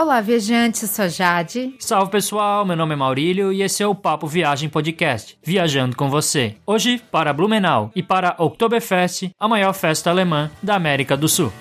Olá, viajantes, eu sou Jade. Salve pessoal, meu nome é Maurílio e esse é o Papo Viagem Podcast, viajando com você. Hoje para Blumenau e para Oktoberfest, a maior festa alemã da América do Sul.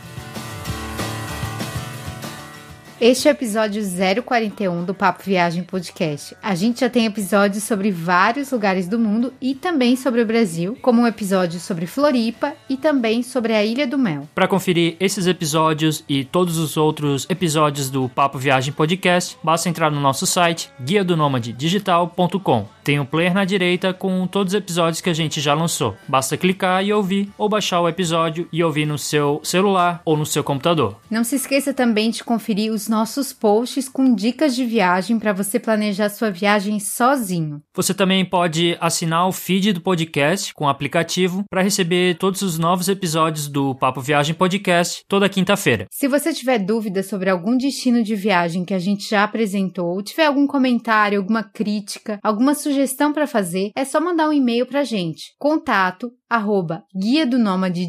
Este é o episódio 041 do Papo Viagem Podcast. A gente já tem episódios sobre vários lugares do mundo e também sobre o Brasil, como um episódio sobre Floripa e também sobre a Ilha do Mel. Para conferir esses episódios e todos os outros episódios do Papo Viagem Podcast, basta entrar no nosso site guia do digital.com. Tem um player na direita com todos os episódios que a gente já lançou. Basta clicar e ouvir ou baixar o episódio e ouvir no seu celular ou no seu computador. Não se esqueça também de conferir os nossos posts com dicas de viagem para você planejar sua viagem sozinho. Você também pode assinar o feed do podcast com o aplicativo para receber todos os novos episódios do Papo Viagem Podcast toda quinta-feira. Se você tiver dúvidas sobre algum destino de viagem que a gente já apresentou, ou tiver algum comentário, alguma crítica, alguma sugestão para fazer, é só mandar um e-mail para a gente. Contato arroba guia do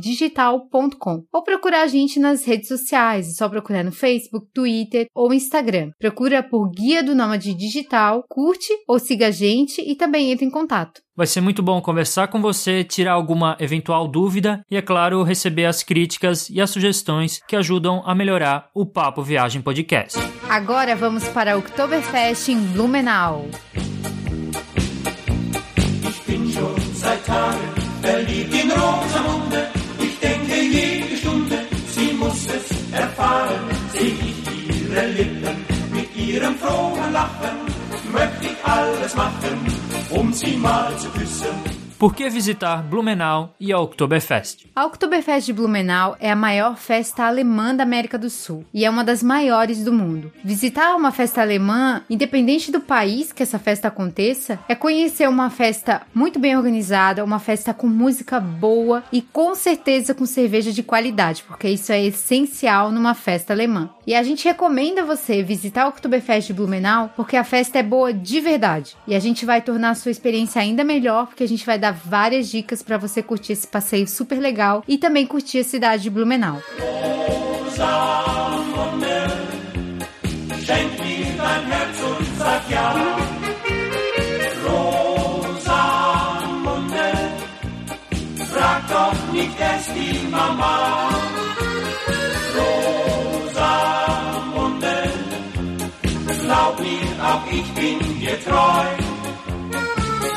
digital.com ou procurar a gente nas redes sociais, é só procurar no Facebook, Twitter ou Instagram. Procura por Guia do Nômade Digital, curte ou siga a gente e também entre em contato. Vai ser muito bom conversar com você, tirar alguma eventual dúvida e, é claro, receber as críticas e as sugestões que ajudam a melhorar o Papo Viagem Podcast. Agora vamos para o Oktoberfest em Blumenau. verliebt in Rosamunde. Ich denke jede Stunde, sie muss es erfahren. Ich ihre Lippen mit ihrem frohen Lachen, möchte ich alles machen, um sie mal zu küssen. Por que visitar Blumenau e a Oktoberfest? A Oktoberfest de Blumenau é a maior festa alemã da América do Sul e é uma das maiores do mundo. Visitar uma festa alemã, independente do país que essa festa aconteça, é conhecer uma festa muito bem organizada, uma festa com música boa e com certeza com cerveja de qualidade, porque isso é essencial numa festa alemã. E a gente recomenda você visitar a Oktoberfest de Blumenau porque a festa é boa de verdade e a gente vai tornar a sua experiência ainda melhor porque a gente vai dar dar várias dicas para você curtir esse passeio super legal e também curtir a cidade de Blumenau. glaub mir, auch ich bin dir treu.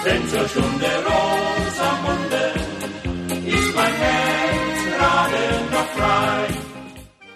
Zur Stunde Rosamunde ist mein Herz gerade noch frei.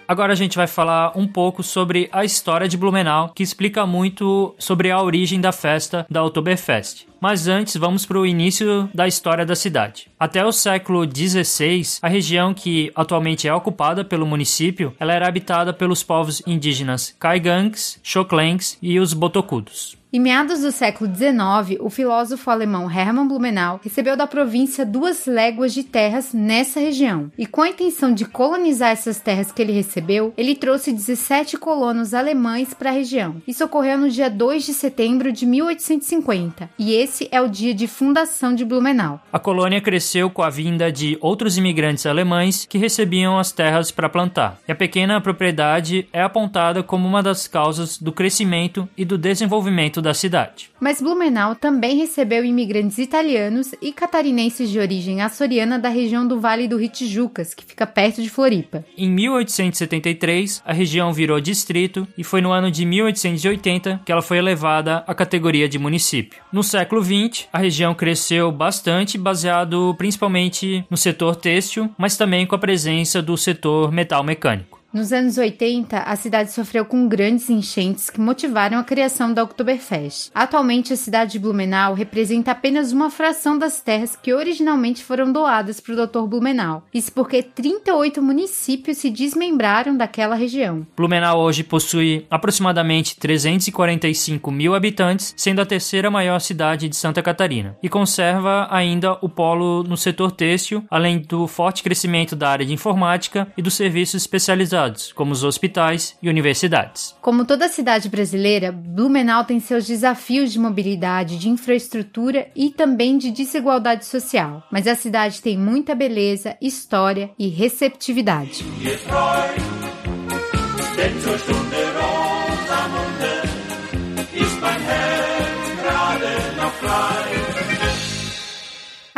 Agora a gente vai falar um pouco sobre a história de Blumenau, que explica muito sobre a origem da festa da Oktoberfest. Mas antes, vamos para o início da história da cidade. Até o século XVI, a região que atualmente é ocupada pelo município, ela era habitada pelos povos indígenas Kaigangs, Xoklengs e os Botocudos. Em meados do século XIX, o filósofo alemão Hermann Blumenau recebeu da província duas léguas de terras nessa região, e com a intenção de colonizar essas terras que ele recebeu, ele trouxe 17 colonos alemães para a região. Isso ocorreu no dia 2 de setembro de 1850, e esse é o dia de fundação de Blumenau. A colônia cresceu com a vinda de outros imigrantes alemães que recebiam as terras para plantar, e a pequena propriedade é apontada como uma das causas do crescimento e do desenvolvimento da cidade. Mas Blumenau também recebeu imigrantes italianos e catarinenses de origem açoriana da região do Vale do Rio Tijucas, que fica perto de Floripa. Em 1873, a região virou distrito e foi no ano de 1880 que ela foi elevada à categoria de município. No século XX, a região cresceu bastante, baseado principalmente no setor têxtil, mas também com a presença do setor metal mecânico. Nos anos 80, a cidade sofreu com grandes enchentes que motivaram a criação da Oktoberfest. Atualmente, a cidade de Blumenau representa apenas uma fração das terras que originalmente foram doadas para o Dr. Blumenau. Isso porque 38 municípios se desmembraram daquela região. Blumenau hoje possui aproximadamente 345 mil habitantes, sendo a terceira maior cidade de Santa Catarina, e conserva ainda o polo no setor têxtil, além do forte crescimento da área de informática e dos serviços especializados como os hospitais e universidades. Como toda cidade brasileira, Blumenau tem seus desafios de mobilidade, de infraestrutura e também de desigualdade social. Mas a cidade tem muita beleza, história e receptividade.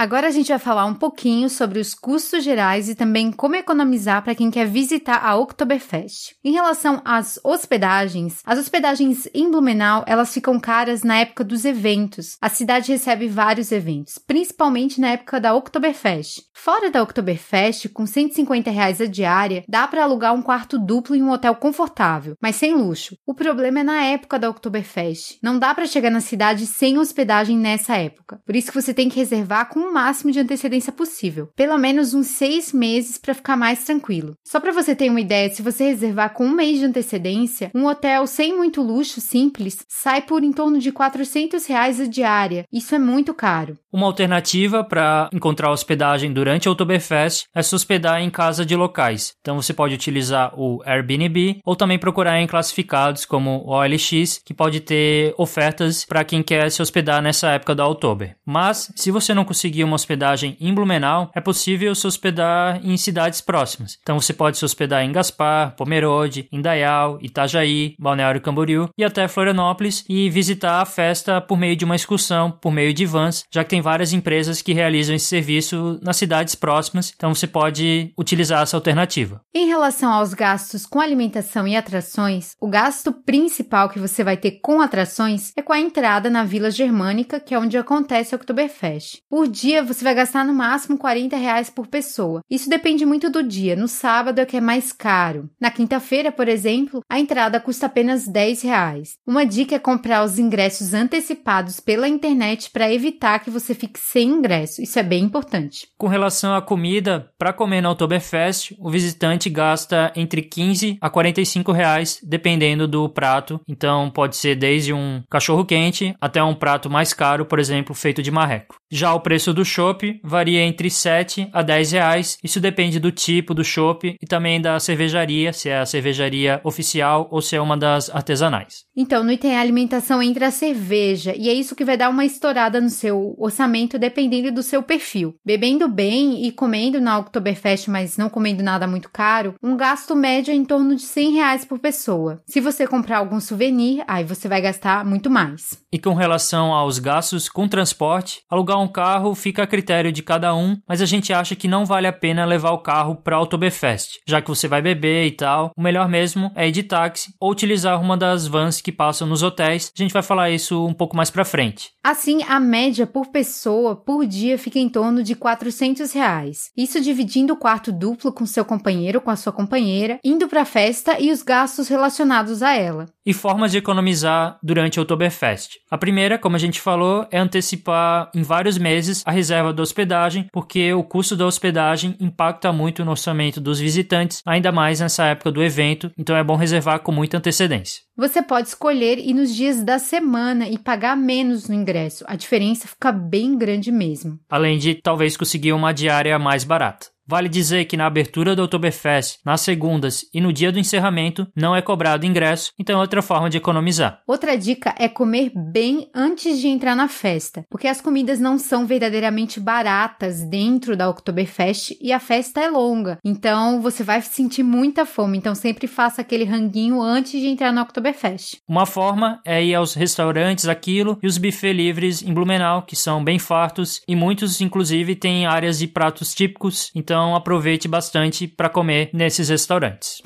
Agora a gente vai falar um pouquinho sobre os custos gerais e também como economizar para quem quer visitar a Oktoberfest. Em relação às hospedagens, as hospedagens em Blumenau, elas ficam caras na época dos eventos. A cidade recebe vários eventos, principalmente na época da Oktoberfest. Fora da Oktoberfest, com 150 reais a diária, dá para alugar um quarto duplo em um hotel confortável, mas sem luxo. O problema é na época da Oktoberfest. Não dá para chegar na cidade sem hospedagem nessa época. Por isso que você tem que reservar com máximo de antecedência possível, pelo menos uns seis meses para ficar mais tranquilo. Só para você ter uma ideia, se você reservar com um mês de antecedência, um hotel sem muito luxo, simples, sai por em torno de 400 reais a diária. Isso é muito caro. Uma alternativa para encontrar hospedagem durante a Oktoberfest é se hospedar em casa de locais. Então você pode utilizar o Airbnb ou também procurar em classificados como o OLX, que pode ter ofertas para quem quer se hospedar nessa época da Oktober. Mas se você não conseguir uma hospedagem em Blumenau, é possível se hospedar em cidades próximas. Então você pode se hospedar em Gaspar, Pomerode, Indaial, Itajaí, Balneário Camboriú e até Florianópolis e visitar a festa por meio de uma excursão, por meio de vans, já que tem várias empresas que realizam esse serviço nas cidades próximas, então você pode utilizar essa alternativa. Em relação aos gastos com alimentação e atrações, o gasto principal que você vai ter com atrações é com a entrada na Vila Germânica, que é onde acontece o Oktoberfest. Por dia, você vai gastar no máximo 40 reais por pessoa. Isso depende muito do dia. No sábado é que é mais caro. Na quinta-feira, por exemplo, a entrada custa apenas 10 reais. Uma dica é comprar os ingressos antecipados pela internet para evitar que você fique sem ingresso. Isso é bem importante. Com relação à comida, para comer na Oktoberfest, o visitante gasta entre 15 a 45 reais, dependendo do prato. Então pode ser desde um cachorro quente até um prato mais caro, por exemplo, feito de marreco. Já o preço do chopp varia entre 7 a 10 reais. Isso depende do tipo do chopp e também da cervejaria, se é a cervejaria oficial ou se é uma das artesanais. Então, no item alimentação entra a cerveja, e é isso que vai dar uma estourada no seu orçamento dependendo do seu perfil. Bebendo bem e comendo na Oktoberfest, mas não comendo nada muito caro, um gasto médio é em torno de 100 reais por pessoa. Se você comprar algum souvenir, aí você vai gastar muito mais. E com relação aos gastos com transporte, alugar um carro fica a critério de cada um, mas a gente acha que não vale a pena levar o carro para a Oktoberfest, já que você vai beber e tal. O melhor mesmo é ir de táxi ou utilizar uma das vans que passam nos hotéis. A gente vai falar isso um pouco mais para frente. Assim, a média por pessoa por dia fica em torno de 400 reais. Isso dividindo o quarto duplo com seu companheiro, com a sua companheira, indo para a festa e os gastos relacionados a ela. E formas de economizar durante o Oktoberfest. A primeira, como a gente falou, é antecipar em vários meses a reserva da hospedagem, porque o custo da hospedagem impacta muito no orçamento dos visitantes, ainda mais nessa época do evento, então é bom reservar com muita antecedência. Você pode escolher ir nos dias da semana e pagar menos no ingresso. A diferença fica bem grande mesmo. Além de talvez conseguir uma diária mais barata. Vale dizer que na abertura do Oktoberfest, nas segundas e no dia do encerramento, não é cobrado ingresso, então é outra forma de economizar. Outra dica é comer bem antes de entrar na festa, porque as comidas não são verdadeiramente baratas dentro da Oktoberfest e a festa é longa. Então você vai sentir muita fome, então sempre faça aquele ranguinho antes de entrar na Oktoberfest. Uma forma é ir aos restaurantes Aquilo e os buffet livres em Blumenau, que são bem fartos e muitos inclusive têm áreas de pratos típicos, então então aproveite bastante para comer nesses restaurantes.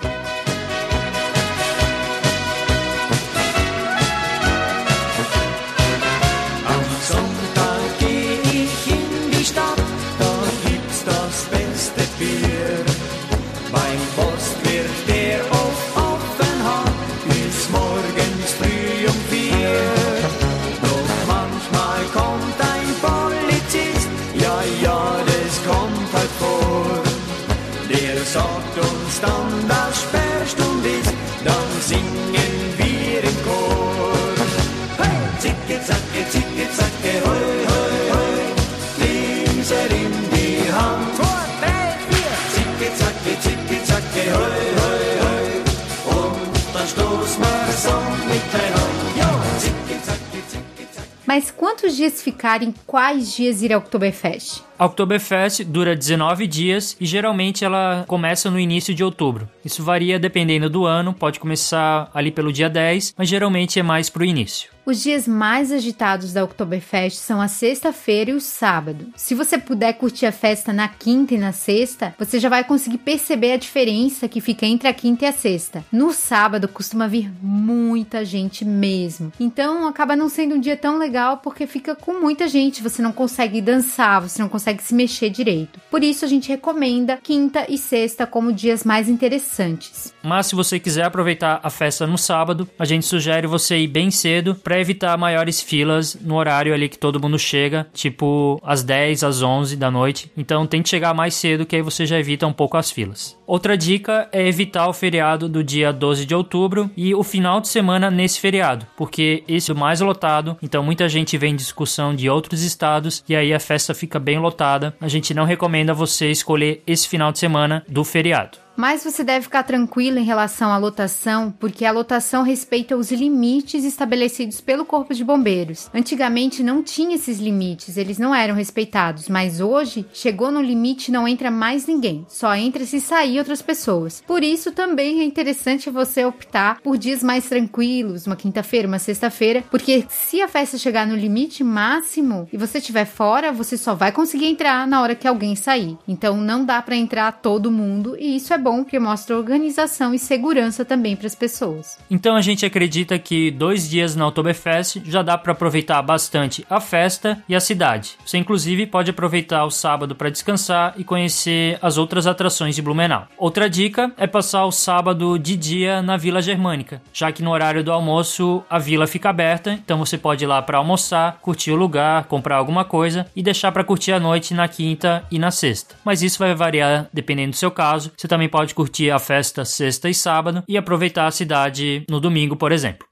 Ficar em quais dias ir ao Oktoberfest? A Oktoberfest dura 19 dias e geralmente ela começa no início de outubro. Isso varia dependendo do ano, pode começar ali pelo dia 10, mas geralmente é mais pro início. Os dias mais agitados da Oktoberfest são a sexta-feira e o sábado. Se você puder curtir a festa na quinta e na sexta, você já vai conseguir perceber a diferença que fica entre a quinta e a sexta. No sábado costuma vir muita gente mesmo. Então acaba não sendo um dia tão legal porque fica com muita gente, você não consegue dançar, você não consegue se mexer direito. Por isso a gente recomenda quinta e sexta como dias mais interessantes. Mas se você quiser aproveitar a festa no sábado, a gente sugere você ir bem cedo para evitar maiores filas no horário ali que todo mundo chega, tipo às 10, às 11 da noite. Então tente chegar mais cedo que aí você já evita um pouco as filas. Outra dica é evitar o feriado do dia 12 de outubro e o final de semana nesse feriado, porque esse é o mais lotado, então muita gente vem em discussão de outros estados e aí a festa fica bem lotada. A gente não recomenda você escolher esse final de semana do feriado. Mas você deve ficar tranquilo em relação à lotação, porque a lotação respeita os limites estabelecidos pelo Corpo de Bombeiros. Antigamente não tinha esses limites, eles não eram respeitados, mas hoje chegou no limite não entra mais ninguém, só entra se sair outras pessoas. Por isso também é interessante você optar por dias mais tranquilos, uma quinta-feira, uma sexta-feira, porque se a festa chegar no limite máximo e você estiver fora, você só vai conseguir entrar na hora que alguém sair. Então não dá para entrar todo mundo e isso é bom porque mostra organização e segurança também para as pessoas. Então a gente acredita que dois dias na Oktoberfest já dá para aproveitar bastante a festa e a cidade. Você inclusive pode aproveitar o sábado para descansar e conhecer as outras atrações de Blumenau. Outra dica é passar o sábado de dia na Vila Germânica, já que no horário do almoço a vila fica aberta, então você pode ir lá para almoçar, curtir o lugar, comprar alguma coisa e deixar para curtir a noite na quinta e na sexta. Mas isso vai variar dependendo do seu caso. Você também pode curtir a festa sexta e sábado e aproveitar a cidade no domingo, por exemplo.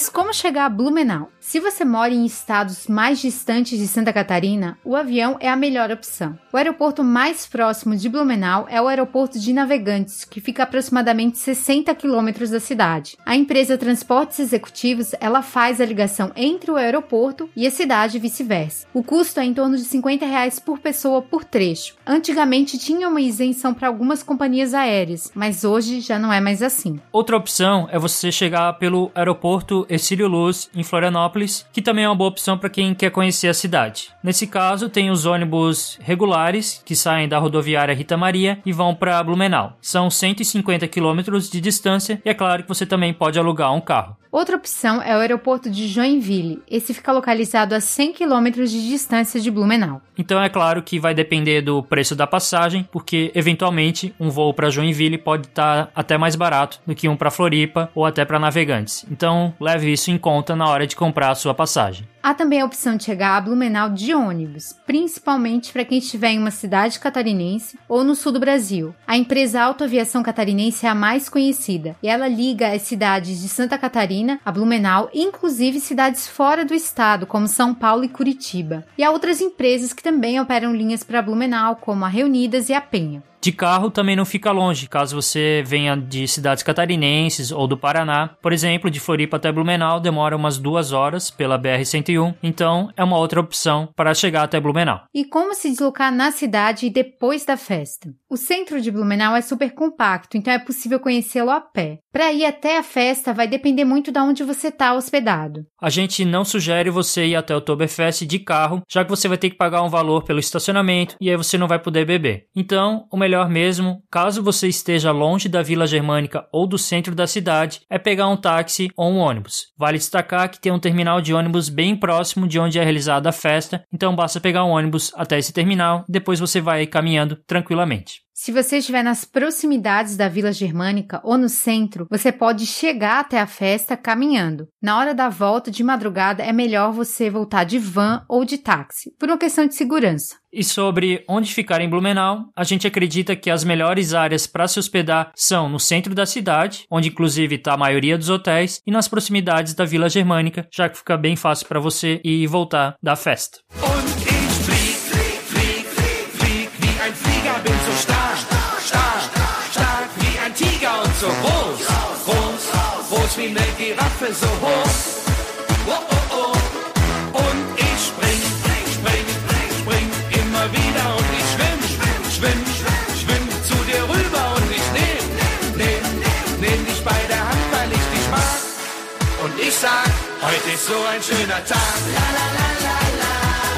Mas como chegar a Blumenau? Se você mora em estados mais distantes de Santa Catarina, o avião é a melhor opção. O aeroporto mais próximo de Blumenau é o aeroporto de Navegantes, que fica a aproximadamente 60 quilômetros da cidade. A empresa Transportes Executivos ela faz a ligação entre o aeroporto e a cidade e vice-versa. O custo é em torno de 50 reais por pessoa por trecho. Antigamente tinha uma isenção para algumas companhias aéreas, mas hoje já não é mais assim. Outra opção é você chegar pelo aeroporto Ercílio Luz, em Florianópolis que também é uma boa opção para quem quer conhecer a cidade. Nesse caso, tem os ônibus regulares que saem da rodoviária Rita Maria e vão para Blumenau. São 150 quilômetros de distância e é claro que você também pode alugar um carro. Outra opção é o aeroporto de Joinville. Esse fica localizado a 100 quilômetros de distância de Blumenau. Então é claro que vai depender do preço da passagem, porque eventualmente um voo para Joinville pode estar tá até mais barato do que um para Floripa ou até para Navegantes. Então leve isso em conta na hora de comprar a sua passagem. Há também a opção de chegar a Blumenau de ônibus, principalmente para quem estiver em uma cidade catarinense ou no sul do Brasil. A empresa Autoaviação Catarinense é a mais conhecida e ela liga as cidades de Santa Catarina a Blumenau, inclusive cidades fora do estado, como São Paulo e Curitiba. E há outras empresas que também operam linhas para Blumenau, como a Reunidas e a Penha. De carro também não fica longe, caso você venha de cidades catarinenses ou do Paraná. Por exemplo, de Floripa até Blumenau demora umas duas horas pela BR-101, então é uma outra opção para chegar até Blumenau. E como se deslocar na cidade depois da festa? O centro de Blumenau é super compacto, então é possível conhecê-lo a pé. Para ir até a festa vai depender muito de onde você está hospedado. A gente não sugere você ir até o Oktoberfest de carro, já que você vai ter que pagar um valor pelo estacionamento e aí você não vai poder beber. Então, o melhor mesmo, caso você esteja longe da Vila Germânica ou do centro da cidade, é pegar um táxi ou um ônibus. Vale destacar que tem um terminal de ônibus bem próximo de onde é realizada a festa, então basta pegar um ônibus até esse terminal e depois você vai caminhando tranquilamente. Se você estiver nas proximidades da Vila Germânica ou no centro, você pode chegar até a festa caminhando. Na hora da volta de madrugada é melhor você voltar de van ou de táxi, por uma questão de segurança. E sobre onde ficar em Blumenau, a gente acredita que as melhores áreas para se hospedar são no centro da cidade, onde inclusive está a maioria dos hotéis, e nas proximidades da Vila Germânica, já que fica bem fácil para você ir e voltar da festa. So groß, groß, groß wie eine Giraffe, so hoch. Oh, oh, oh. Und ich spring, spring, spring immer wieder und ich schwimm, schwimm, schwimm zu dir rüber und ich nehm, nehm, nehm dich bei der Hand, weil ich dich mag. Und ich sag, heute ist so ein schöner Tag. La, la, la, la, la.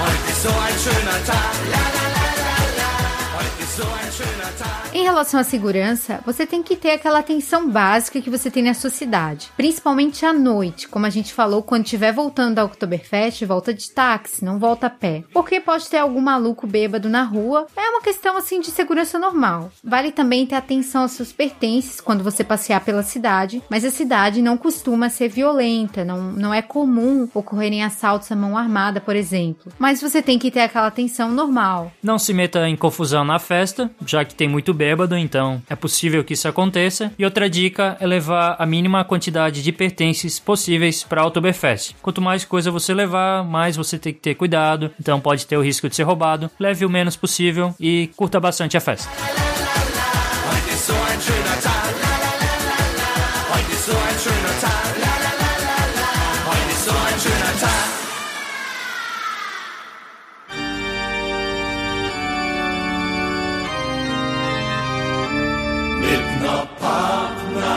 Heute ist so ein schöner Tag. La, la, la, la, la. Heute ist so ein schöner Tag. Em relação à segurança, você tem que ter aquela atenção básica que você tem na sua cidade, principalmente à noite, como a gente falou, quando estiver voltando da Oktoberfest, volta de táxi, não volta a pé. Porque pode ter algum maluco bêbado na rua, é uma questão assim de segurança normal. Vale também ter atenção aos seus pertences quando você passear pela cidade, mas a cidade não costuma ser violenta, não, não é comum ocorrerem assaltos à mão armada, por exemplo. Mas você tem que ter aquela atenção normal. Não se meta em confusão na festa, já que tem muito bêbado, então é possível que isso aconteça. E outra dica é levar a mínima quantidade de pertences possíveis para a Oktoberfest. Quanto mais coisa você levar, mais você tem que ter cuidado, então pode ter o risco de ser roubado. Leve o menos possível e curta bastante a festa.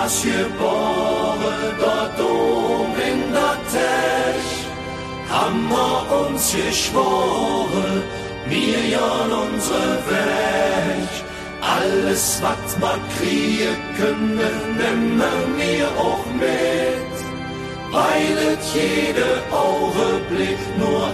Partnersche Bohre dort oben in der Tech haben wir uns geschworen, wir jan unsere Weg. Alles, was wir kriegen können, nehmen wir auch mit. Weil es jede Augenblick nur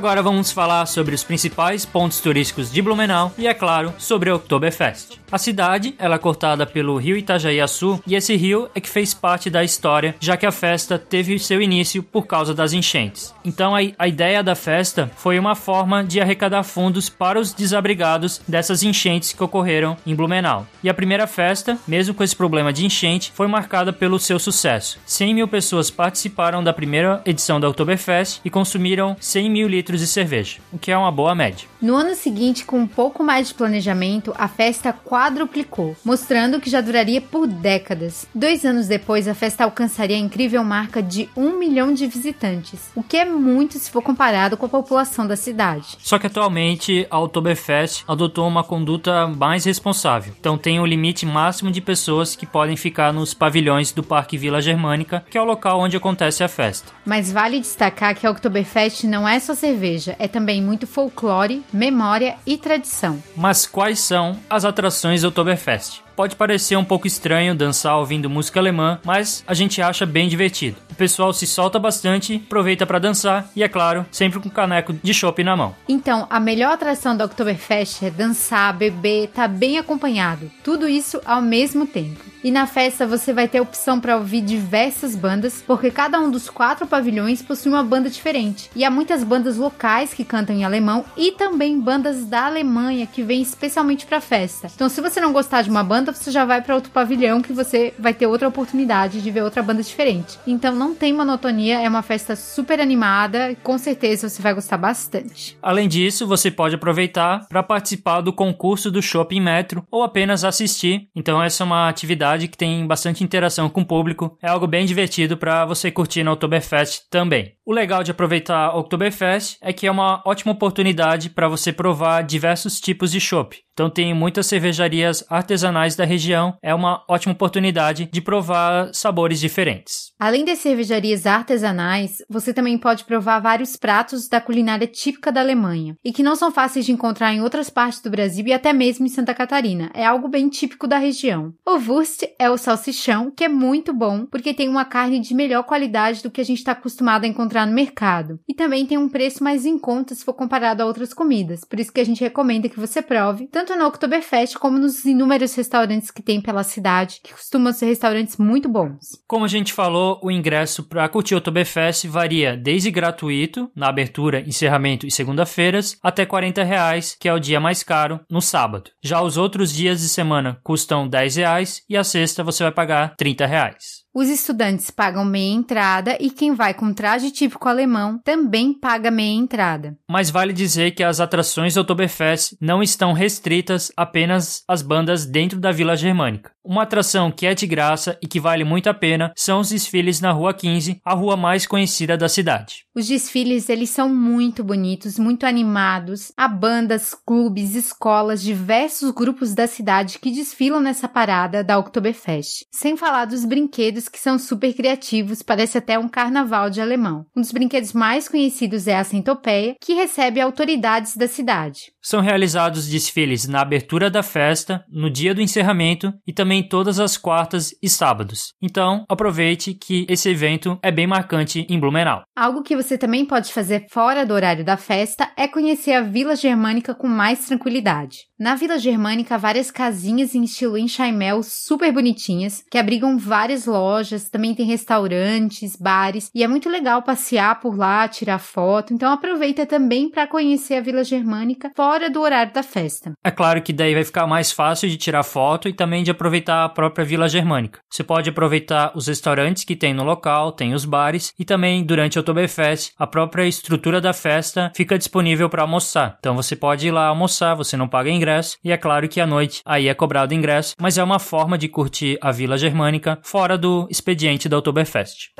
Agora vamos falar sobre os principais pontos turísticos de Blumenau e, é claro, sobre a Oktoberfest. A cidade ela é cortada pelo rio Itajaiaçu e esse rio é que fez parte da história, já que a festa teve seu início por causa das enchentes. Então a, a ideia da festa foi uma forma de arrecadar fundos para os desabrigados dessas enchentes que ocorreram em Blumenau. E a primeira festa, mesmo com esse problema de enchente, foi marcada pelo seu sucesso. 100 mil pessoas participaram da primeira edição da Oktoberfest e consumiram 100 mil litros de cerveja, o que é uma boa média. No ano seguinte, com um pouco mais de planejamento, a festa quadruplicou, mostrando que já duraria por décadas. Dois anos depois, a festa alcançaria a incrível marca de um milhão de visitantes, o que é muito se for comparado com a população da cidade. Só que atualmente a Oktoberfest adotou uma conduta mais responsável. Então tem o limite máximo de pessoas que podem ficar nos pavilhões do Parque Vila Germânica, que é o local onde acontece a festa. Mas vale destacar que a Oktoberfest não é só cerveja, é também muito folclore, memória e tradição. Mas quais são as atrações do Oktoberfest? Pode parecer um pouco estranho dançar ouvindo música alemã, mas a gente acha bem divertido. O pessoal se solta bastante, aproveita para dançar e, é claro, sempre com caneco de chopp na mão. Então, a melhor atração da Oktoberfest é dançar, beber, tá bem acompanhado. Tudo isso ao mesmo tempo. E na festa você vai ter opção para ouvir diversas bandas, porque cada um dos quatro pavilhões possui uma banda diferente. E há muitas bandas locais que cantam em alemão e também bandas da Alemanha que vêm especialmente para a festa. Então, se você não gostar de uma banda, você já vai para outro pavilhão que você vai ter outra oportunidade de ver outra banda diferente. Então, não tem monotonia, é uma festa super animada com certeza você vai gostar bastante. Além disso, você pode aproveitar para participar do concurso do Shopping Metro ou apenas assistir. Então, essa é uma atividade que tem bastante interação com o público. É algo bem divertido para você curtir na Oktoberfest também. O legal de aproveitar a Oktoberfest é que é uma ótima oportunidade para você provar diversos tipos de chopp. Então tem muitas cervejarias artesanais da região, é uma ótima oportunidade de provar sabores diferentes. Além das cervejarias artesanais, você também pode provar vários pratos da culinária típica da Alemanha e que não são fáceis de encontrar em outras partes do Brasil e até mesmo em Santa Catarina. É algo bem típico da região. O Wurst é o salsichão, que é muito bom porque tem uma carne de melhor qualidade do que a gente está acostumado a encontrar no mercado. E também tem um preço mais em conta se for comparado a outras comidas. Por isso que a gente recomenda que você prove, tanto no Oktoberfest como nos inúmeros restaurantes que tem pela cidade, que costumam ser restaurantes muito bons. Como a gente falou, o ingresso para curtir o Oktoberfest varia desde gratuito, na abertura, encerramento e segunda-feiras, até 40 reais, que é o dia mais caro, no sábado. Já os outros dias de semana custam 10 reais e a sexta você vai pagar 30 reais. Os estudantes pagam meia entrada e quem vai com traje típico alemão também paga meia entrada. Mas vale dizer que as atrações do Oktoberfest não estão restritas apenas às bandas dentro da Vila Germânica. Uma atração que é de graça e que vale muito a pena são os desfiles na Rua 15, a rua mais conhecida da cidade. Os desfiles eles são muito bonitos, muito animados. Há bandas, clubes, escolas, diversos grupos da cidade que desfilam nessa parada da Oktoberfest. Sem falar dos brinquedos que são super criativos, parece até um carnaval de alemão. Um dos brinquedos mais conhecidos é a Centopeia, que recebe autoridades da cidade. São realizados desfiles na abertura da festa, no dia do encerramento e também todas as quartas e sábados. Então, aproveite que esse evento é bem marcante em Blumenau. Algo que você também pode fazer fora do horário da festa é conhecer a Vila Germânica com mais tranquilidade. Na Vila Germânica, há várias casinhas em estilo enxaimel super bonitinhas, que abrigam várias lojas, também tem restaurantes, bares, e é muito legal passear por lá, tirar foto. Então aproveita também para conhecer a Vila Germânica fora do horário da festa. É claro que daí vai ficar mais fácil de tirar foto e também de aproveitar a própria Vila Germânica. Você pode aproveitar os restaurantes que tem no local, tem os bares e também durante o Oktoberfest, a própria estrutura da festa fica disponível para almoçar. Então você pode ir lá almoçar, você não paga ingresso, e é claro que à noite aí é cobrado ingresso, mas é uma forma de curtir a Vila Germânica fora do expediente da Oktoberfest.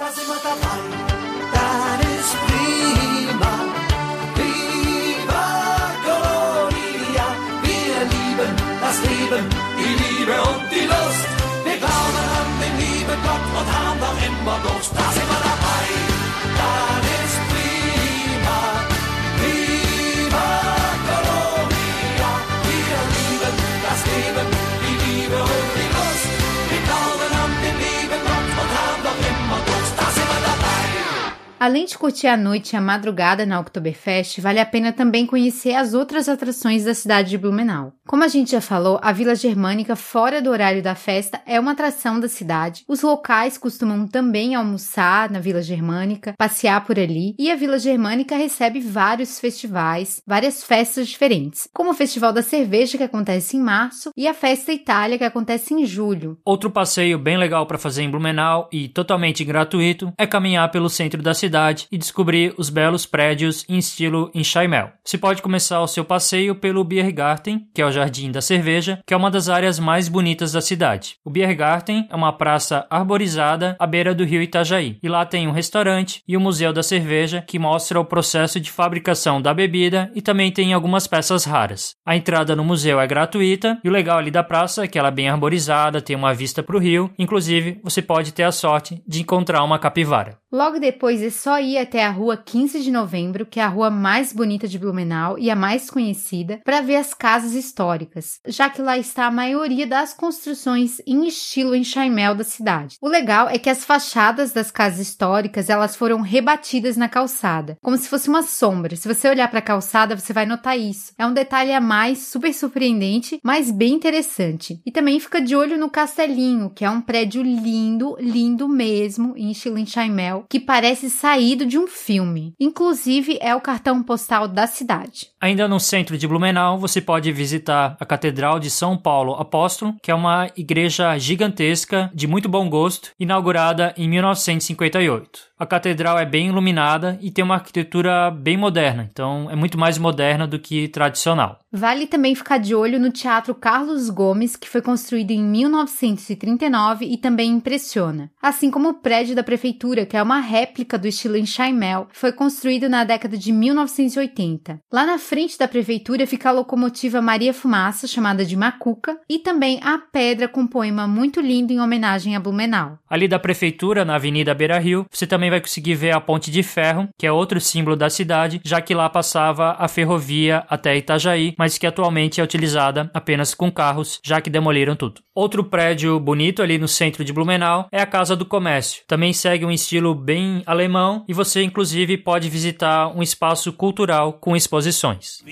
Além de curtir a noite e a madrugada na Oktoberfest, vale a pena também conhecer as outras atrações da cidade de Blumenau. Como a gente já falou, a Vila Germânica, fora do horário da festa, é uma atração da cidade. Os locais costumam também almoçar na Vila Germânica, passear por ali, e a Vila Germânica recebe vários festivais, várias festas diferentes, como o Festival da Cerveja, que acontece em março, e a Festa Itália, que acontece em julho. Outro passeio bem legal para fazer em Blumenau e totalmente gratuito é caminhar pelo centro da cidade e descobrir os belos prédios em estilo enxaimel. Você pode começar o seu passeio pelo Biergarten, que é o Jardim da Cerveja, que é uma das áreas mais bonitas da cidade. O Biergarten é uma praça arborizada à beira do rio Itajaí. E lá tem um restaurante e o Museu da Cerveja, que mostra o processo de fabricação da bebida e também tem algumas peças raras. A entrada no museu é gratuita e o legal ali da praça é que ela é bem arborizada, tem uma vista para o rio. Inclusive, você pode ter a sorte de encontrar uma capivara. Logo depois é só ir até a rua 15 de novembro, que é a rua mais bonita de Blumenau e a mais conhecida, para ver as casas históricas, já que lá está a maioria das construções em estilo enxaimel da cidade. O legal é que as fachadas das casas históricas elas foram rebatidas na calçada, como se fosse uma sombra. Se você olhar para a calçada, você vai notar isso. É um detalhe a mais super surpreendente, mas bem interessante. E também fica de olho no Castelinho, que é um prédio lindo, lindo mesmo, em estilo enxaimel que parece saído de um filme. Inclusive, é o cartão postal da cidade. Ainda no centro de Blumenau, você pode visitar a Catedral de São Paulo Apóstolo, que é uma igreja gigantesca, de muito bom gosto, inaugurada em 1958. A catedral é bem iluminada e tem uma arquitetura bem moderna, então é muito mais moderna do que tradicional. Vale também ficar de olho no Teatro Carlos Gomes, que foi construído em 1939 e também impressiona. Assim como o prédio da prefeitura, que é uma réplica do estilo Enxaimel, foi construído na década de 1980. Lá na frente da prefeitura fica a locomotiva Maria Fumaça, chamada de Macuca, e também a pedra com poema muito lindo em homenagem a Blumenau. Ali da prefeitura, na Avenida Beira Rio, você também vai conseguir ver a Ponte de Ferro, que é outro símbolo da cidade, já que lá passava a ferrovia até Itajaí, mas que atualmente é utilizada apenas com carros, já que demoliram tudo. Outro prédio bonito ali no centro de Blumenau é a Casa do Comércio. Também segue um estilo bem alemão e você inclusive pode visitar um espaço cultural com exposições.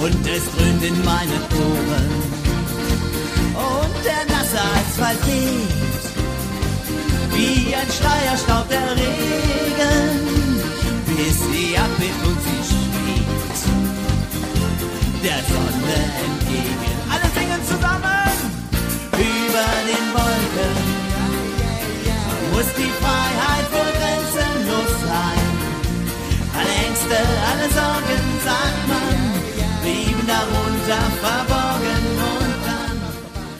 Und es Ohren. Und der Asphalt weht. Wie ein Schleierstaub der Regen. Bis sie abhebt und sie schwebt. Der Sonne entgegen. Alle singen zusammen. Über den Wolken muss die Freiheit wohl grenzenlos sein. Alle Ängste, alle Sorgen, sagt man, blieben darunter verborgen.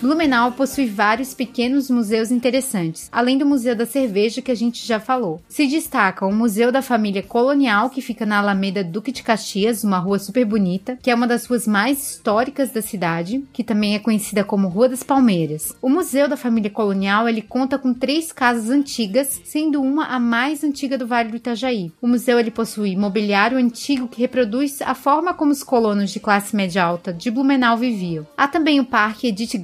Blumenau possui vários pequenos museus interessantes, além do Museu da Cerveja que a gente já falou. Se destaca o Museu da Família Colonial, que fica na Alameda Duque de Caxias, uma rua super bonita, que é uma das ruas mais históricas da cidade, que também é conhecida como Rua das Palmeiras. O Museu da Família Colonial ele conta com três casas antigas, sendo uma a mais antiga do Vale do Itajaí. O museu ele possui mobiliário antigo que reproduz a forma como os colonos de classe média alta de Blumenau viviam. Há também o Parque Edith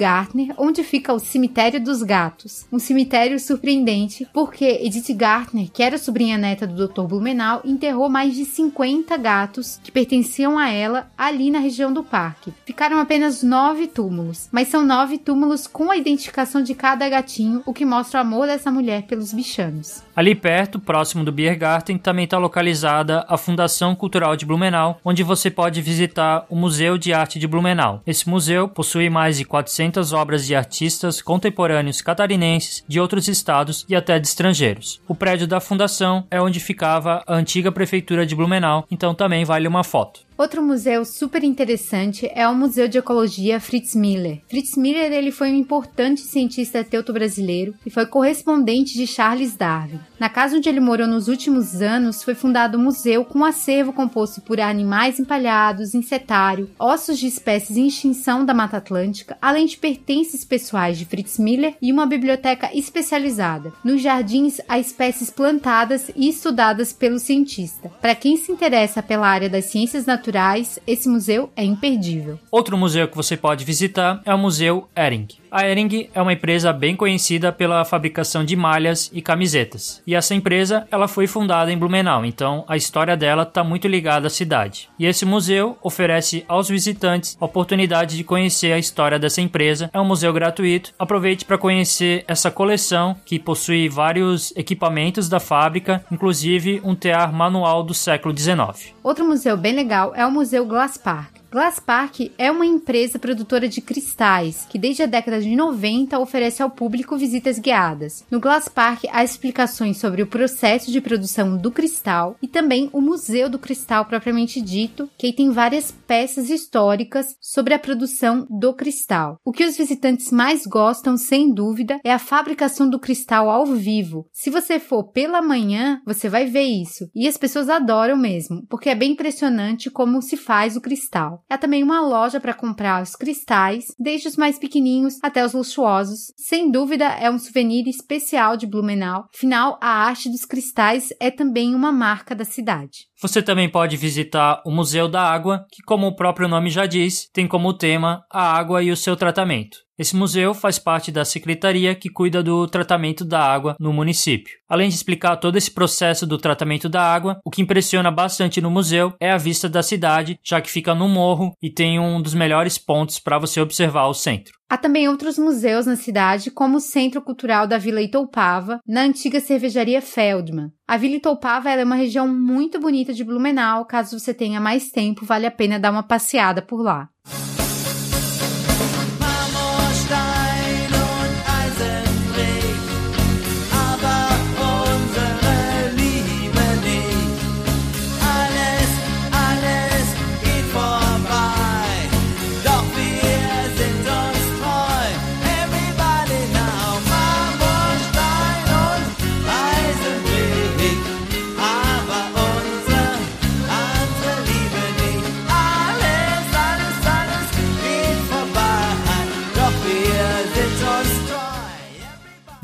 Onde fica o Cemitério dos Gatos. Um cemitério surpreendente, porque Edith Gartner, que era sobrinha neta do Dr. Blumenau, enterrou mais de 50 gatos que pertenciam a ela ali na região do parque. Ficaram apenas nove túmulos, mas são nove túmulos com a identificação de cada gatinho, o que mostra o amor dessa mulher pelos bichanos. Ali perto, próximo do Biergarten, também está localizada a Fundação Cultural de Blumenau, onde você pode visitar o Museu de Arte de Blumenau. Esse museu possui mais de 400 obras de artistas contemporâneos catarinenses, de outros estados e até de estrangeiros. O prédio da fundação é onde ficava a antiga prefeitura de Blumenau, então também vale uma foto. Outro museu super interessante é o Museu de Ecologia Fritz Miller. Fritz Miller ele foi um importante cientista teuto-brasileiro e foi correspondente de Charles Darwin. Na casa onde ele morou nos últimos anos, foi fundado um museu com um acervo composto por animais empalhados, insetário, ossos de espécies em extinção da Mata Atlântica, além de pertences pessoais de Fritz Miller e uma biblioteca especializada. Nos jardins há espécies plantadas e estudadas pelo cientista. Para quem se interessa pela área das ciências naturais, naturais, esse museu é imperdível. Outro museu que você pode visitar é o Museu Ering. A Ering é uma empresa bem conhecida pela fabricação de malhas e camisetas. E essa empresa, ela foi fundada em Blumenau, então a história dela está muito ligada à cidade. E esse museu oferece aos visitantes a oportunidade de conhecer a história dessa empresa. É um museu gratuito. Aproveite para conhecer essa coleção que possui vários equipamentos da fábrica, inclusive um tear manual do século XIX. Outro museu bem legal é o Museu Glass Park. Glass Park é uma empresa produtora de cristais que desde a década de 90 oferece ao público visitas guiadas. No Glass Park há explicações sobre o processo de produção do cristal e também o Museu do Cristal propriamente dito, que tem várias peças históricas sobre a produção do cristal. O que os visitantes mais gostam, sem dúvida, é a fabricação do cristal ao vivo. Se você for pela manhã, você vai ver isso. E as pessoas adoram mesmo, porque é bem impressionante como se faz o cristal. Há também uma loja para comprar os cristais, desde os mais pequenininhos até os luxuosos. Sem dúvida, é um souvenir especial de Blumenau. Afinal, a arte dos cristais é também uma marca da cidade. Você também pode visitar o Museu da Água, que, como o próprio nome já diz, tem como tema a água e o seu tratamento. Esse museu faz parte da secretaria que cuida do tratamento da água no município. Além de explicar todo esse processo do tratamento da água, o que impressiona bastante no museu é a vista da cidade, já que fica no morro e tem um dos melhores pontos para você observar o centro. Há também outros museus na cidade, como o Centro Cultural da Vila Itoupava, na antiga cervejaria Feldman. A Vila Itoupava é uma região muito bonita de Blumenau, caso você tenha mais tempo, vale a pena dar uma passeada por lá.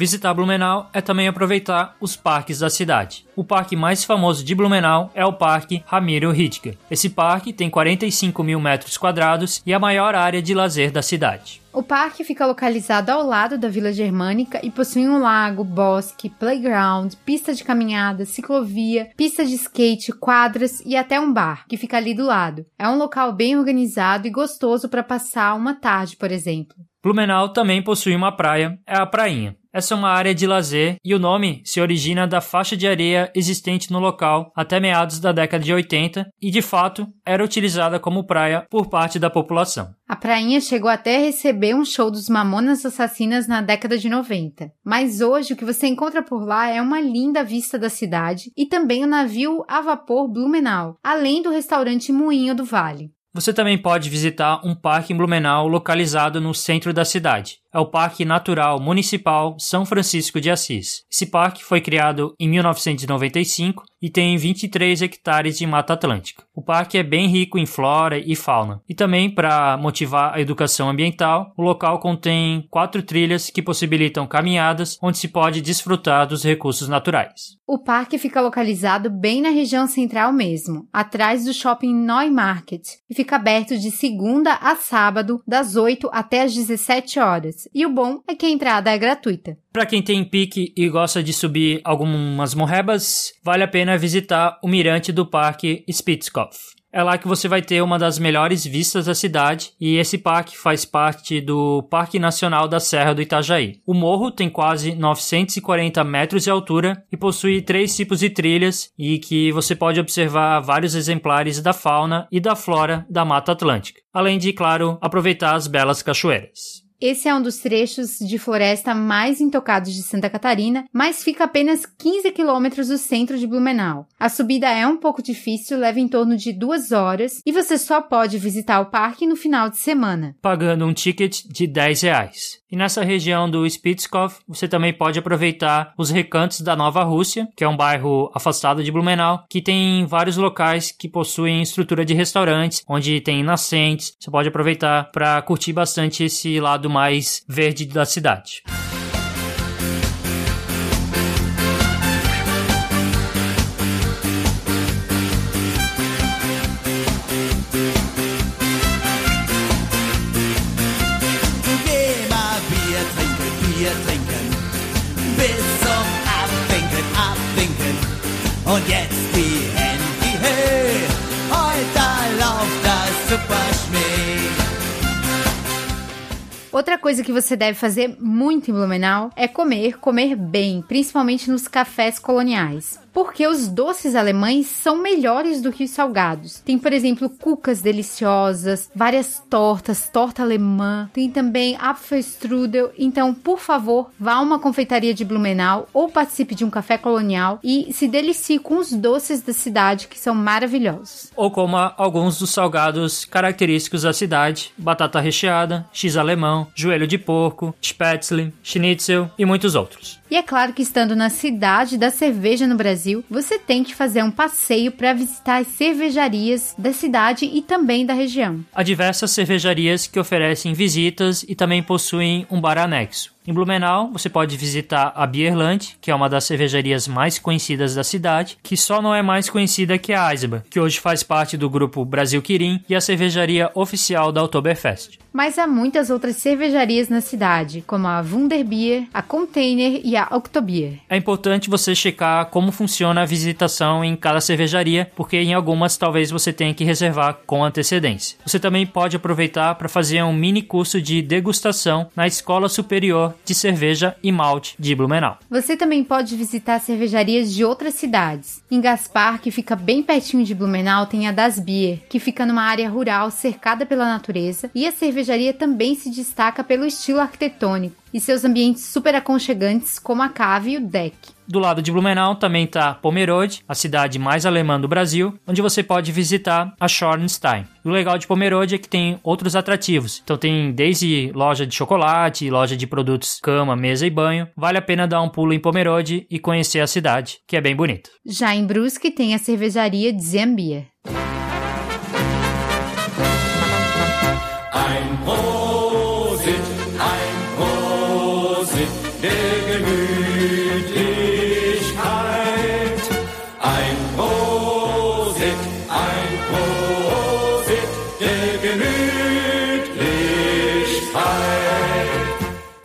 Visitar Blumenau é também aproveitar os parques da cidade. O parque mais famoso de Blumenau é o Parque Ramiro Ridger. Esse parque tem 45 mil metros quadrados e é a maior área de lazer da cidade. O parque fica localizado ao lado da Vila Germânica e possui um lago, bosque, playground, pista de caminhada, ciclovia, pista de skate, quadras e até um bar, que fica ali do lado. É um local bem organizado e gostoso para passar uma tarde, por exemplo. Blumenau também possui uma praia, é a Prainha. Essa é uma área de lazer e o nome se origina da faixa de areia existente no local até meados da década de 80 e, de fato, era utilizada como praia por parte da população. A prainha chegou até a receber um show dos Mamonas Assassinas na década de 90. Mas hoje o que você encontra por lá é uma linda vista da cidade e também o navio a vapor Blumenau, além do restaurante Moinho do Vale. Você também pode visitar um parque em Blumenau localizado no centro da cidade. É o Parque Natural Municipal São Francisco de Assis. Esse parque foi criado em 1995 e tem 23 hectares de mata atlântica. O parque é bem rico em flora e fauna. E também, para motivar a educação ambiental, o local contém quatro trilhas que possibilitam caminhadas onde se pode desfrutar dos recursos naturais. O parque fica localizado bem na região central mesmo, atrás do shopping Neumarket, e fica aberto de segunda a sábado, das 8 até as 17 horas. E o bom é que a entrada é gratuita. Para quem tem pique e gosta de subir algumas morrebas, vale a pena visitar o mirante do Parque Spitzkopf. É lá que você vai ter uma das melhores vistas da cidade e esse parque faz parte do Parque Nacional da Serra do Itajaí. O morro tem quase 940 metros de altura e possui três tipos de trilhas e que você pode observar vários exemplares da fauna e da flora da Mata Atlântica, além de, claro, aproveitar as belas cachoeiras. Esse é um dos trechos de floresta mais intocados de Santa Catarina, mas fica apenas 15 quilômetros do centro de Blumenau. A subida é um pouco difícil, leva em torno de duas horas e você só pode visitar o parque no final de semana. Pagando um ticket de 10 reais. E nessa região do Spitzkov, você também pode aproveitar os recantos da Nova Rússia, que é um bairro afastado de Blumenau, que tem vários locais que possuem estrutura de restaurantes, onde tem nascentes. Você pode aproveitar para curtir bastante esse lado mais verde da cidade. Outra coisa que você deve fazer muito em Blumenau é comer, comer bem, principalmente nos cafés coloniais. Porque os doces alemães são melhores do que os salgados. Tem, por exemplo, cucas deliciosas, várias tortas, torta alemã, tem também Apfelstrudel. Então, por favor, vá a uma confeitaria de Blumenau ou participe de um café colonial e se delicie com os doces da cidade que são maravilhosos. Ou coma alguns dos salgados característicos da cidade: batata recheada, x alemão, joelho de porco, spätzle, schnitzel e muitos outros. E é claro que estando na cidade da cerveja no Brasil, você tem que fazer um passeio para visitar as cervejarias da cidade e também da região. Há diversas cervejarias que oferecem visitas e também possuem um bar anexo. Em Blumenau, você pode visitar a Bierland, que é uma das cervejarias mais conhecidas da cidade, que só não é mais conhecida que a Eisenbahn, que hoje faz parte do grupo Brasil Quirim e a cervejaria oficial da Oktoberfest. Mas há muitas outras cervejarias na cidade, como a Wunderbier, a Container e a Oktobier. É importante você checar como funciona a visitação em cada cervejaria, porque em algumas talvez você tenha que reservar com antecedência. Você também pode aproveitar para fazer um mini curso de degustação na Escola Superior de Cerveja e Malte de Blumenau. Você também pode visitar cervejarias de outras cidades. Em Gaspar, que fica bem pertinho de Blumenau, tem a Das Bier, que fica numa área rural cercada pela natureza, e a cervejaria também se destaca pelo estilo arquitetônico e seus ambientes super aconchegantes, como a cave e o deck. Do lado de Blumenau também está Pomerode, a cidade mais alemã do Brasil, onde você pode visitar a Schornstein. E o legal de Pomerode é que tem outros atrativos. Então tem desde loja de chocolate, loja de produtos cama, mesa e banho. Vale a pena dar um pulo em Pomerode e conhecer a cidade, que é bem bonita. Já em Brusque tem a cervejaria Zembier. Ein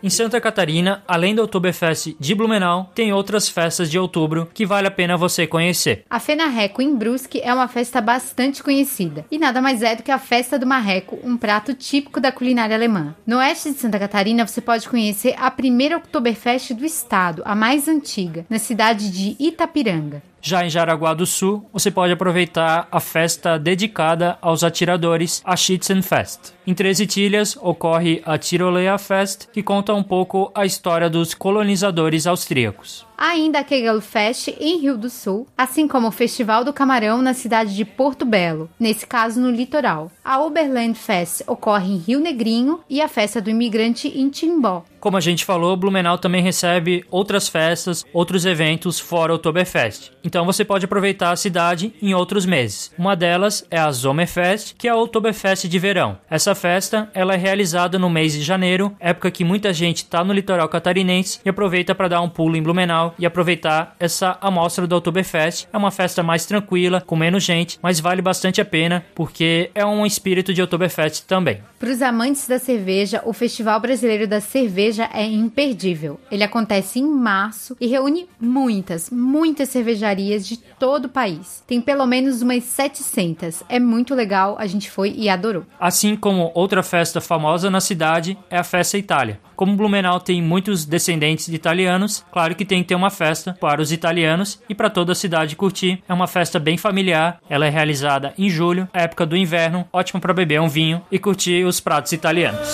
Em Santa Catarina, além do Oktoberfest de Blumenau, tem outras festas de outubro que vale a pena você conhecer. A Fenarreco em Brusque é uma festa bastante conhecida e nada mais é do que a festa do marreco, um prato típico da culinária alemã. No oeste de Santa Catarina, você pode conhecer a primeira Oktoberfest do estado, a mais antiga, na cidade de Itapiranga. Já em Jaraguá do Sul, você pode aproveitar a festa dedicada aos atiradores, a Schützenfest. Em Três Itilhas ocorre a Tiroleia Fest, que conta um pouco a história dos colonizadores austríacos. Ainda a Kegelfest em Rio do Sul, assim como o Festival do Camarão na cidade de Porto Belo, nesse caso no litoral. A Oberland Fest ocorre em Rio Negrinho e a Festa do Imigrante em Timbó. Como a gente falou, Blumenau também recebe outras festas, outros eventos fora o Oktoberfest. Então você pode aproveitar a cidade em outros meses. Uma delas é a Sommerfest, que é a Oktoberfest de verão. Essa festa ela é realizada no mês de janeiro, época que muita gente está no litoral catarinense e aproveita para dar um pulo em Blumenau e aproveitar essa amostra do Oktoberfest. É uma festa mais tranquila, com menos gente, mas vale bastante a pena porque é um espírito de Oktoberfest também. Para os amantes da cerveja, o Festival Brasileiro da Cerveja é imperdível. Ele acontece em março e reúne muitas, muitas cervejarias de todo o país. Tem pelo menos umas 700. É muito legal, a gente foi e adorou. Assim como outra festa famosa na cidade é a Festa Itália. Como Blumenau tem muitos descendentes de italianos, claro que tem que ter uma festa para os italianos e para toda a cidade curtir. É uma festa bem familiar, ela é realizada em julho, época do inverno, ótimo para beber um vinho e curtir os pratos italianos.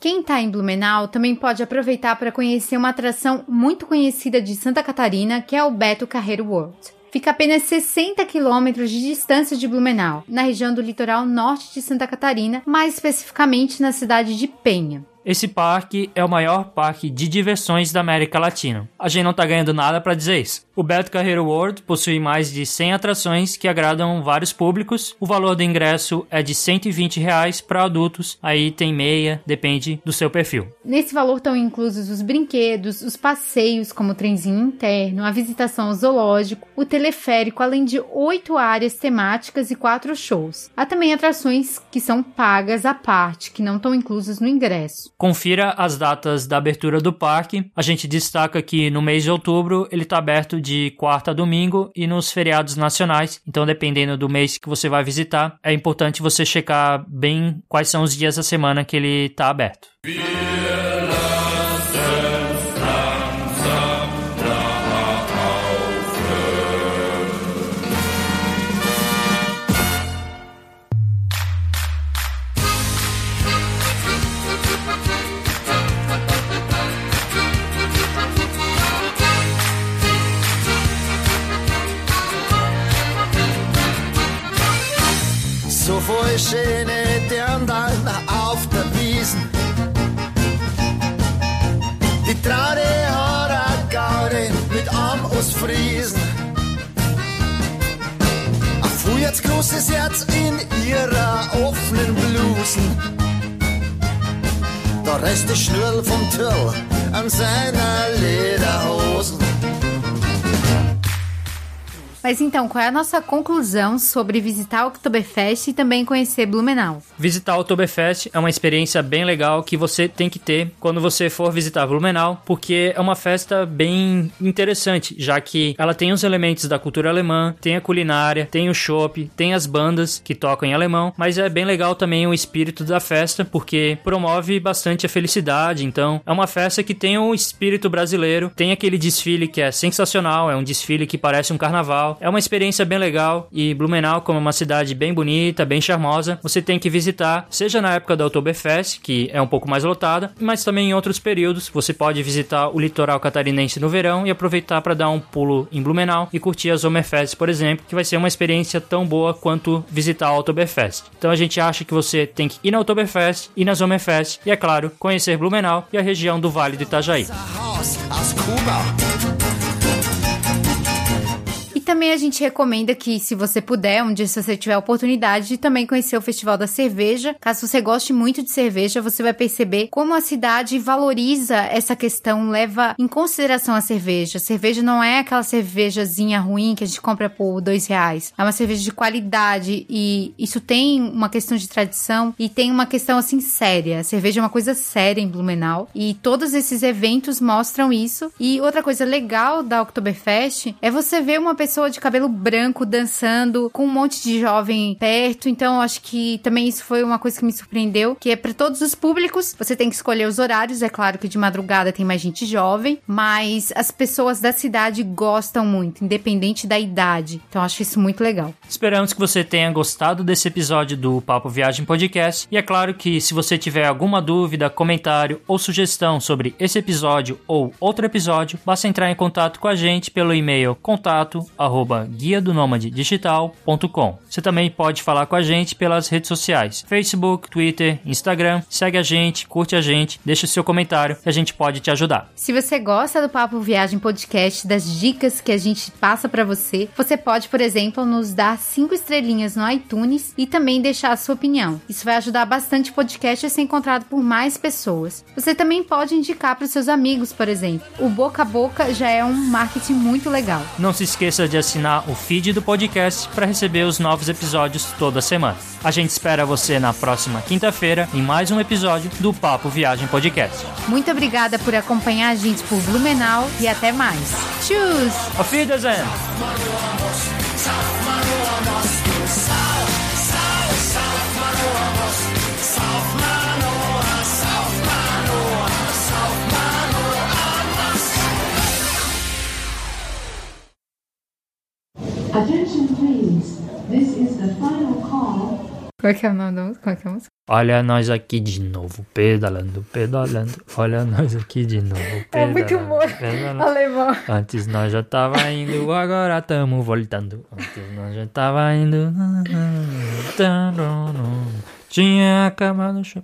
Quem tá em Blumenau também pode aproveitar para conhecer uma atração muito conhecida de Santa Catarina, que é o Beto Carreiro World. Fica a apenas 60 quilômetros de distância de Blumenau, na região do litoral norte de Santa Catarina, mais especificamente na cidade de Penha. Esse parque é o maior parque de diversões da América Latina. A gente não tá ganhando nada para dizer isso. O Beto Carreiro World possui mais de 100 atrações que agradam vários públicos. O valor do ingresso é de 120 reais para adultos, aí tem meia, depende do seu perfil. Nesse valor estão inclusos os brinquedos, os passeios, como o trenzinho interno, a visitação ao zoológico, o teleférico, além de oito áreas temáticas e quatro shows. Há também atrações que são pagas à parte, que não estão inclusas no ingresso. Confira as datas da abertura do parque. A gente destaca que no mês de outubro ele está aberto de quarta a domingo e nos feriados nacionais. Então, dependendo do mês que você vai visitar, é importante você checar bem quais são os dias da semana que ele está aberto. Schöne Dirndl auf der Wiesen. Die Traude hat a Gaude mit Arm aus Friesen. Ein Feuerts großes Herz in ihrer offenen Blusen. Der Rest ist Schnürl vom Türl an seiner Lederhosen. Mas então, qual é a nossa conclusão sobre visitar o Oktoberfest e também conhecer Blumenau? Visitar o Oktoberfest é uma experiência bem legal que você tem que ter quando você for visitar Blumenau, porque é uma festa bem interessante, já que ela tem os elementos da cultura alemã, tem a culinária, tem o chopp, tem as bandas que tocam em alemão, mas é bem legal também o espírito da festa, porque promove bastante a felicidade. Então, é uma festa que tem o espírito brasileiro, tem aquele desfile que é sensacional, é um desfile que parece um carnaval. É uma experiência bem legal e Blumenau, como é uma cidade bem bonita, bem charmosa, você tem que visitar, seja na época da Oktoberfest, que é um pouco mais lotada, mas também em outros períodos. Você pode visitar o litoral catarinense no verão e aproveitar para dar um pulo em Blumenau e curtir as Sommerfest, por exemplo, que vai ser uma experiência tão boa quanto visitar a Oktoberfest. Então a gente acha que você tem que ir na Oktoberfest, ir na Sommerfest e, é claro, conhecer Blumenau e a região do Vale do Itajaí. Também a gente recomenda que, se você puder, um dia se você tiver a oportunidade, de também conhecer o Festival da Cerveja. Caso você goste muito de cerveja, você vai perceber como a cidade valoriza essa questão, leva em consideração a cerveja. Cerveja não é aquela cervejazinha ruim que a gente compra por dois reais. É uma cerveja de qualidade e isso tem uma questão de tradição e tem uma questão assim séria. Cerveja é uma coisa séria em Blumenau e todos esses eventos mostram isso. E outra coisa legal da Oktoberfest é você ver uma pessoa de cabelo branco dançando com um monte de jovem perto. Então, acho que também isso foi uma coisa que me surpreendeu, que é para todos os públicos. Você tem que escolher os horários. É claro que de madrugada tem mais gente jovem, mas as pessoas da cidade gostam muito, independente da idade. Então, acho isso muito legal. Esperamos que você tenha gostado desse episódio do Papo Viagem Podcast. E é claro que se você tiver alguma dúvida, comentário ou sugestão sobre esse episódio ou outro episódio, basta entrar em contato com a gente pelo e-mail contato guia do digital.com. Você também pode falar com a gente pelas redes sociais: Facebook, Twitter, Instagram. Segue a gente, curte a gente, deixa o seu comentário que a gente pode te ajudar. Se você gosta do Papo Viagem Podcast, das dicas que a gente passa para você, você pode, por exemplo, nos dar cinco estrelinhas no iTunes e também deixar a sua opinião. Isso vai ajudar bastante o podcast a ser encontrado por mais pessoas. Você também pode indicar para os seus amigos, por exemplo. O boca a boca já é um marketing muito legal. Não se esqueça de assinar o feed do podcast para receber os novos episódios toda semana. A gente espera você na próxima quinta-feira em mais um episódio do Papo Viagem Podcast. Muito obrigada por acompanhar a gente por Blumenau e até mais. Tchus! Auf Wiedersehen! Qual que é o nome da música? Qual que é a música? Olha nós aqui de novo, pedalando, pedalando. Olha nós aqui de novo, pedalando. É muito bom. pedalando. Alemão. Antes nós já tava indo, agora tamo voltando. Antes nós já tava indo. Tinha acabado o show.